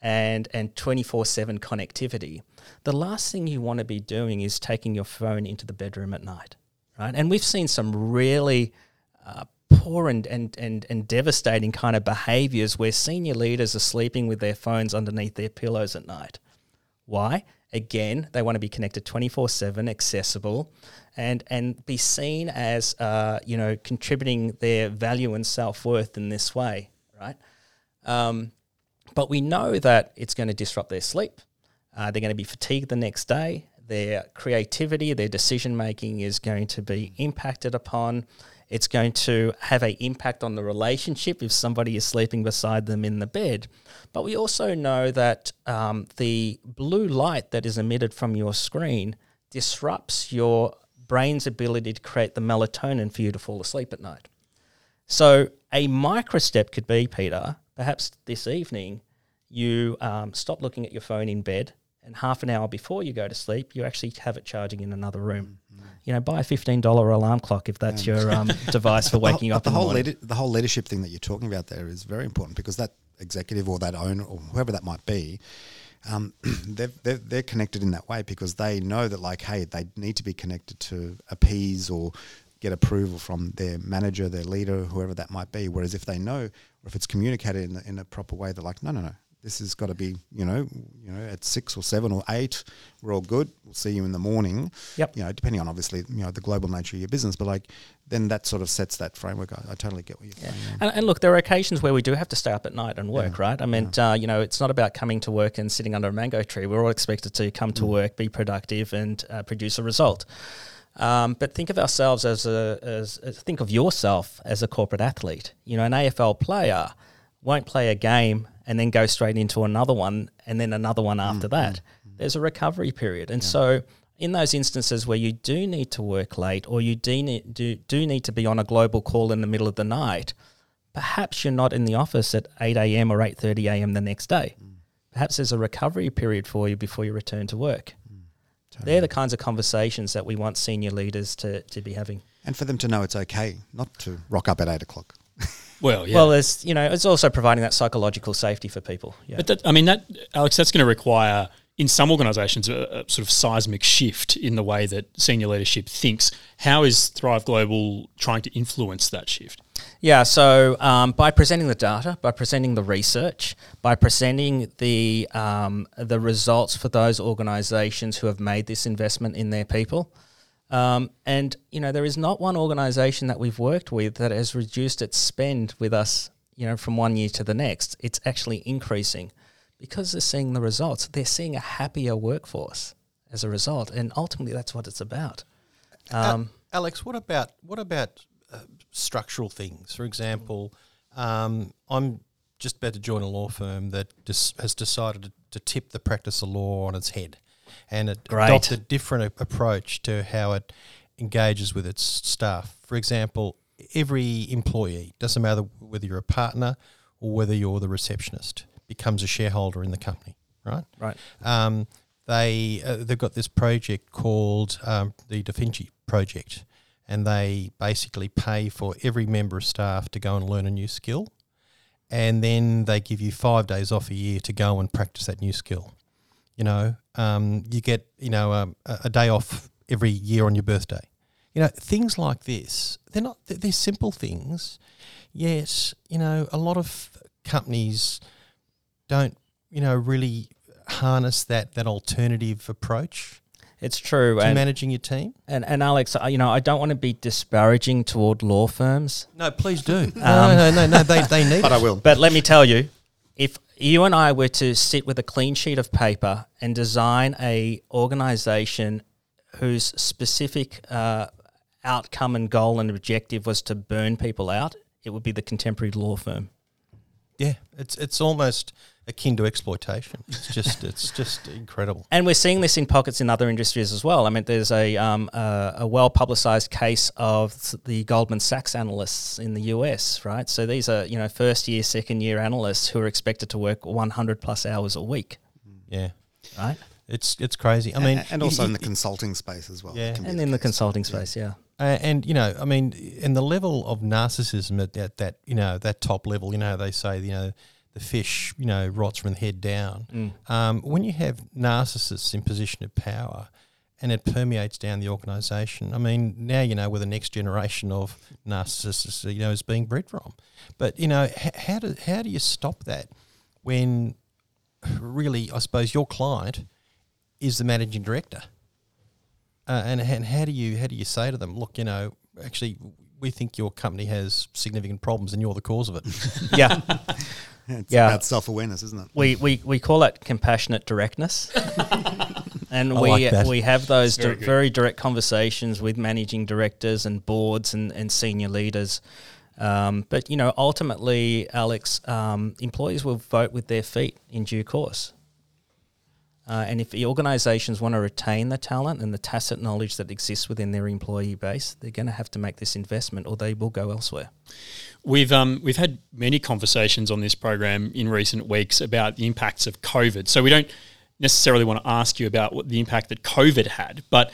and and 24/7 connectivity. The last thing you want to be doing is taking your phone into the bedroom at night right? And we've seen some really uh, poor and, and, and, and devastating kind of behaviors where senior leaders are sleeping with their phones underneath their pillows at night. Why? Again they want to be connected 24/7 accessible and and be seen as uh, you know contributing their value and self-worth in this way right? Um, but we know that it's going to disrupt their sleep. Uh, they're going to be fatigued the next day. Their creativity, their decision making is going to be impacted upon. It's going to have an impact on the relationship if somebody is sleeping beside them in the bed. But we also know that um, the blue light that is emitted from your screen disrupts your brain's ability to create the melatonin for you to fall asleep at night. So a micro step could be, Peter, perhaps this evening you um, stop looking at your phone in bed and half an hour before you go to sleep, you actually have it charging in another room. Mm-hmm. You know, buy a fifteen dollar alarm clock if that's your um, device for the waking you up the the whole morning. leader, the whole leadership thing that you're talking about there is very important because that executive or that owner or whoever that might be, um, they're, they're they're connected in that way because they know that like hey they need to be connected to appease or get approval from their manager, their leader, whoever that might be. Whereas if they know or if it's communicated in, a- in a proper way, they're like no no no. This has got to be, you know, you know, at six or seven or eight, we're all good. We'll see you in the morning Yep. you know, depending on obviously, you know, the global nature of your business, but like then that sort of sets that framework. I, I totally get what you're Yeah. saying. And, and look, there are occasions where we do have to stay up at night and work, right? I mean, uh, you know, it's not about coming to work and sitting under a mango tree. We're all expected to come to work, be productive, and uh, produce a result. Um, but think of ourselves as a as, as think of yourself as a corporate athlete. You know, an AFL player won't play a game and then go straight into another one and then another one mm. after mm. that. Mm. There's a recovery period, and so in those instances where you do need to work late or you do need, do, do need to be on a global call in the middle of the night, perhaps you're not in the office at 8 a.m. or 8.30 a.m. the next day. Perhaps there's a recovery period for you before you return to work. They're the kinds of conversations that we want senior leaders to, to be having. And for them to know it's okay not to rock up at eight o'clock. Well, yeah. Well, there's you know, it's also providing that psychological safety for people. Yeah. But that, I mean, that Alex, that's going to require in some organisations a, a sort of seismic shift in the way that senior leadership thinks. How is Thrive Global trying to influence that shift? Yeah, so um, by presenting the data, by presenting the research, by presenting the um, the results for those organisations who have made this investment in their people, um, and you know there is not one organisation that we've worked with that has reduced its spend with us, you know, from one year to the next. It's actually increasing because they're seeing the results. They're seeing a happier workforce as a result, and ultimately that's what it's about. Um, Alex, what about what about uh, structural things? For example, um, I'm just about to join a law firm that dis- has decided to, to tip the practice of law on its head, and it Great. adopt a different approach to how it engages with its staff. For example, every employee doesn't matter whether you're a partner or whether you're the receptionist becomes a shareholder in the company, right? right. um, they uh, they've got this project called um, the Da Vinci Project, and they basically pay for every member of staff to go and learn a new skill, and then they give you five days off a year to go and practice that new skill. You know, um, you get you know um, a, a day off every year on your birthday. You know, things like this. They're not. They're, they're simple things. Yet, you know, a lot of companies don't, you know, really harness that that alternative approach It's true. to and- managing your team? And, and Alex, you know, I don't want to be disparaging toward law firms, No, please do. no, no, no, no, they, they need But it. I will. but let me tell you, if you and I were to sit with a clean sheet of paper and design a organization whose specific uh, outcome and goal and objective was to burn people out, it would be the contemporary law firm. Yeah, it's it's almost akin to exploitation. It's just it's just incredible. And we're seeing this in pockets in other industries as well. I mean, there's a um, uh, a well publicized case of the Goldman Sachs analysts in the US, right? So these are you know first year, second year analysts who are expected to work 100 plus hours a week, Yeah, right? it's it's crazy. I mean, and, and also y- in the consulting space as well. Yeah. it can be And in the case. consulting space, yeah. Uh, and you know, I mean, and the level of narcissism at that, that you know that top level, you know, they say you know the fish, you know, rots from the head down. Um, when you have narcissists in position of power, and it permeates down the organisation. I mean, now you know where the next generation of narcissists, you know, is being bred from. But you know, h- how do how do you stop that when really, I suppose, your client is the managing director? Uh, and and how do you how do you say to them, look, you know, actually, we think your company has significant problems, and you're the cause of it. Yeah. It's Yeah. about self awareness, isn't it? we, we, we call it compassionate directness. and I we like that. we have those very di- very direct conversations with managing directors and boards and, and senior leaders. Um, but you know, ultimately, Alex, um, employees will vote with their feet in due course. Uh, and if the organisations want to retain the talent and the tacit knowledge that exists within their employee base, they're going to have to make this investment, or they will go elsewhere. We've um, we've had many conversations on this program in recent weeks about the impacts of COVID. So we don't necessarily want to ask you about what the impact that COVID had, but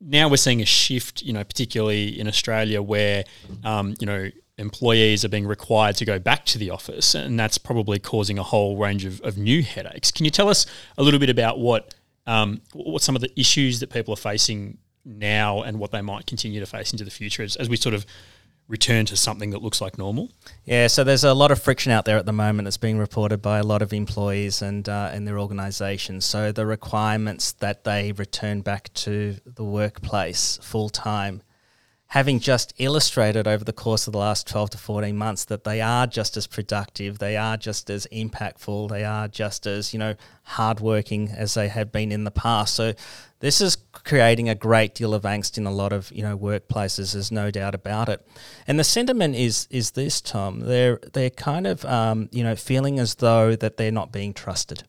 now we're seeing a shift, you know, particularly in Australia where, um, you know, employees are being required to go back to the office, and that's probably causing a whole range of, of new headaches. Can you tell us a little bit about what um, what some of the issues that people are facing now and what they might continue to face into the future as, as we sort of return to something that looks like normal? Yeah, so there's a lot of friction out there at the moment that's being reported by a lot of employees and uh, and their organisations. So the requirements that they return back to the workplace full time having just illustrated over the course of the last 12 to 14 months that they are just as productive, they are just as impactful, they are just as, you know, hardworking as they have been in the past. So this is creating a great deal of angst in a lot of, you know, workplaces, there's no doubt about it. And the sentiment is is this, Tom. They're they're kind of um, you know, feeling as though that they're not being trusted.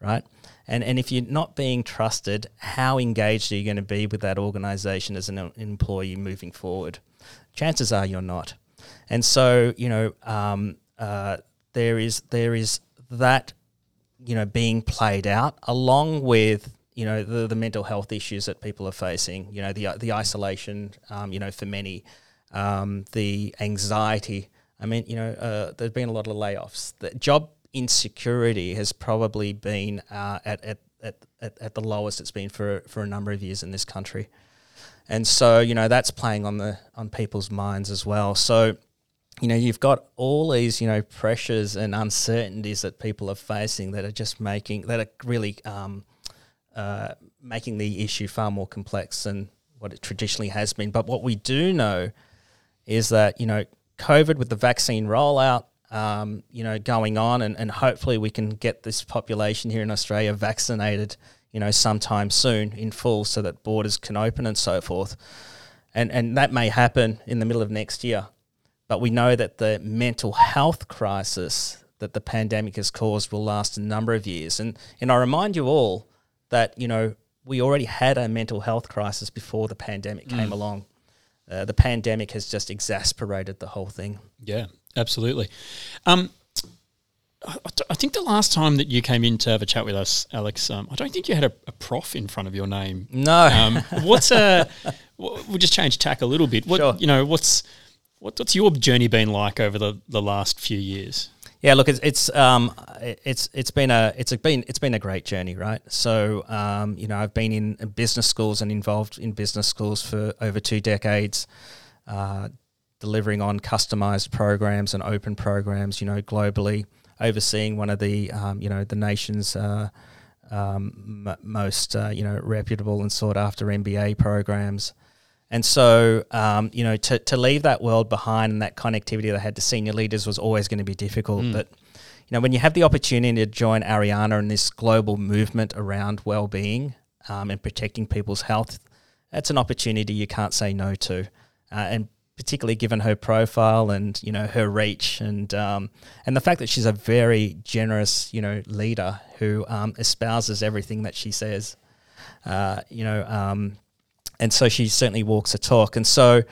Right? And, and if you're not being trusted, how engaged are you going to be with that organization as an employee moving forward? Chances are you're not. And so, you know, um, uh, there is there is that, you know, being played out along with you know the, the mental health issues that people are facing. You know, the the isolation. Um, you know, for many, um, the anxiety. I mean, you know, uh, there's been a lot of layoffs. The job insecurity has probably been uh, at, at, at, at, the lowest it's been for, for a number of years in this country. And so, you know, that's playing on the on people's minds as well. So, you know, you've got all these, you know, pressures and uncertainties that people are facing that are just making that are really um, uh, making the issue far more complex than what it traditionally has been. But what we do know is that, you know, COVID with the vaccine rollout, um, you know, going on, and, and hopefully we can get this population here in Australia vaccinated, you know, sometime soon in full, so that borders can open and so forth, and and that may happen in the middle of next year, but we know that the mental health crisis that the pandemic has caused will last a number of years, and and I remind you all that you know we already had a mental health crisis before the pandemic mm. came along. Uh, the pandemic has just exasperated the whole thing. Yeah, absolutely. Um, I, think the last time that you came in to have a chat with us, Alex, um, I don't think you had a, a, prof in front of your name. No. Um, what's a? We'll just change tack a little bit. What sure. you know? What's what, what's your journey been like over the, the last few years? Yeah, look, it's it's um, it's it's been a it's a been it's been a great journey, right? So um, you know, I've been in business schools and involved in business schools for over two decades. Uh, delivering on customized programs and open programs, you know, globally, overseeing one of the, um, you know, the nation's uh, um, m- most, uh, you know, reputable and sought after MBA programs. And so, um, you know, to, to leave that world behind and that connectivity that I had to senior leaders was always going to be difficult. Mm. But, you know, when you have the opportunity to join Arianna in this global movement around well-being um, and protecting people's health, that's an opportunity you can't say no to. Uh, and particularly given her profile and you know her reach and um, and the fact that she's a very generous you know leader who um, espouses everything that she says, uh, you know, um, and so she certainly walks the talk. And so,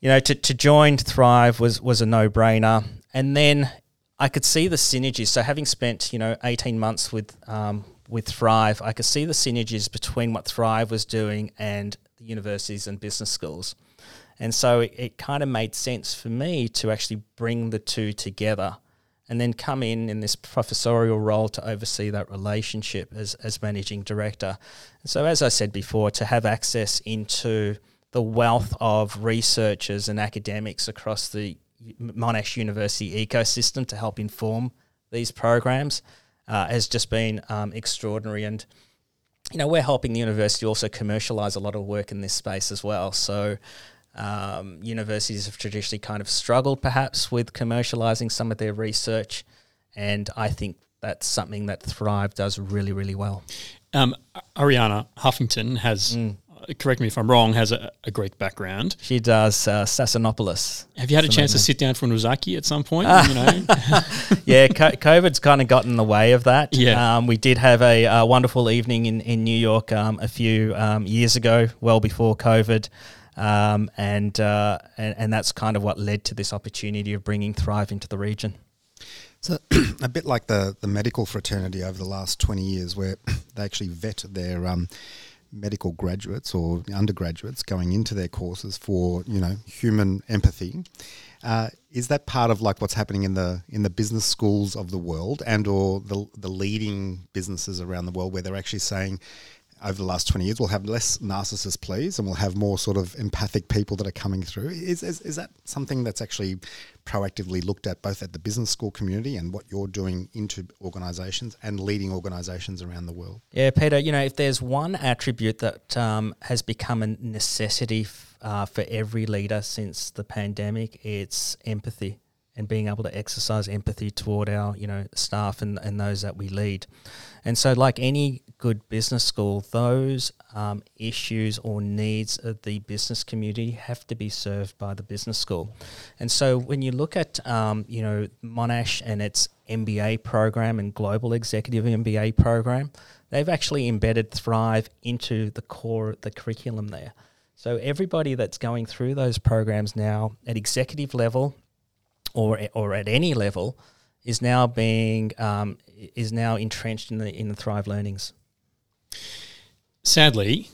you know, to, to join Thrive was was a no brainer. And then I could see the synergies. So having spent you know eighteen months with um, with Thrive, I could see the synergies between what Thrive was doing and the universities and business schools. And so it, it kind of made sense for me to actually bring the two together and then come in in this professorial role to oversee that relationship as, as managing director. And so, as I said before, to have access into the wealth of researchers and academics across the Monash University ecosystem to help inform these programs uh, has just been um, extraordinary. And, you know, we're helping the university also commercialize a lot of work in this space as well. So, um, universities have traditionally kind of struggled perhaps with commercializing some of their research, and I think that's something that Thrive does really, really well. Um, Arianna Huffington has, mm. uh, correct me if I'm wrong, has a, a Greek background. She does, uh. Have you had a chance to sit down for an uzaki at some point? you know? yeah, COVID's kind of got in the way of that. Yeah. Um, we did have a, a, wonderful evening in, in New York um, a few um, years ago, well before COVID. Um, and, uh, and and that's kind of what led to this opportunity of bringing Thrive into the region. So a bit like the the medical fraternity over the last twenty years, where they actually vet their um, medical graduates or undergraduates going into their courses for you know human empathy. Uh, is that part of like what's happening in the in the business schools of the world and or the the leading businesses around the world where they're actually saying over the last 20 years we'll have less narcissists please and we'll have more sort of empathic people that are coming through is, is, is that something that's actually proactively looked at both at the business school community and what you're doing into organizations and leading organizations around the world Yeah, Peter, you know, if there's one attribute that um, has become a necessity uh, for every leader since the pandemic, it's empathy and being able to exercise empathy toward our, you know, staff and, and those that we lead. And so, like any good business school, those um, issues or needs of the business community have to be served by the business school. And so, when you look at, um, you know, Monash and its MBA program and global executive MBA program, they've actually embedded Thrive into the core, the curriculum there. So everybody that's going through those programs now at executive level or or at any level is now being um, is now entrenched in the in the Thrive learnings. Sadly,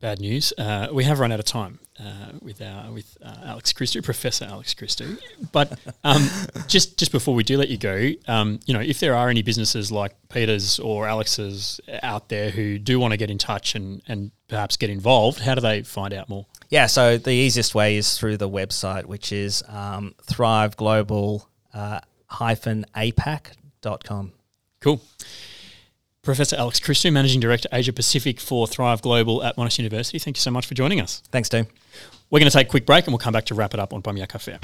bad news. Uh, we have run out of time uh, with our with uh, Alex Christou, Professor Alex Christou. But um, just just before we do let you go, um, you know, if there are any businesses like Peter's or Alex's out there who do want to get in touch and and perhaps get involved, how do they find out more? Yeah, so the easiest way is through the website, which is um, Thrive Global uh, hyphen APAC.com. Cool. Professor Alex Christou, Managing Director, Asia Pacific for Thrive Global at Monash University. Thank you so much for joining us. Thanks, Dean. We're going to take a quick break and we'll come back to wrap it up on Bamiya Cafe.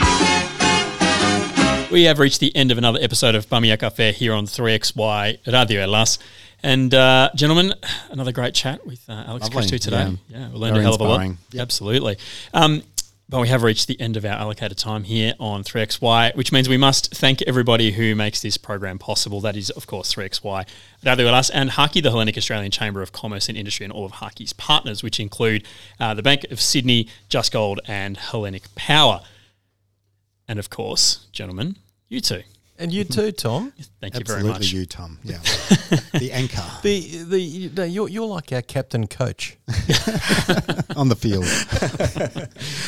We have reached the end of another episode of Bamiya Cafe here on 3XY Radio Hellas. And uh, gentlemen, another great chat with uh, Alex Christou today. yeah. Yeah, we learned Very a hell of a lot. Yep. Absolutely. Um, but we have reached the end of our allocated time here on 3XY, which means we must thank everybody who makes this program possible. That is, of course, 3XY, Radio Hellas, and HACCI, the Hellenic Australian Chamber of Commerce and Industry, and all of HACCI's partners, which include uh, the Bank of Sydney, Just Gold, and Hellenic Power. And of course, gentlemen, you two. And you too, Tom. Thank you absolutely very much. Absolutely, you tom yeah the anchor The the you know, you're you're like our captain coach. on the field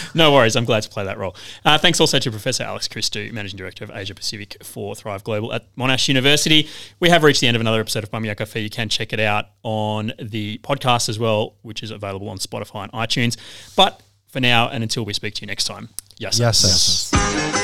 No worries. I'm glad to play that role. Uh, thanks also to Professor Alex Christou, Managing Director of Asia Pacific for Thrive Global at Monash University. We have reached the end of another episode of Bamiya Cafe. You can check it out on the podcast as well, which is available on Spotify and iTunes. But for now, and until we speak to you next time, yes. Yes, sir.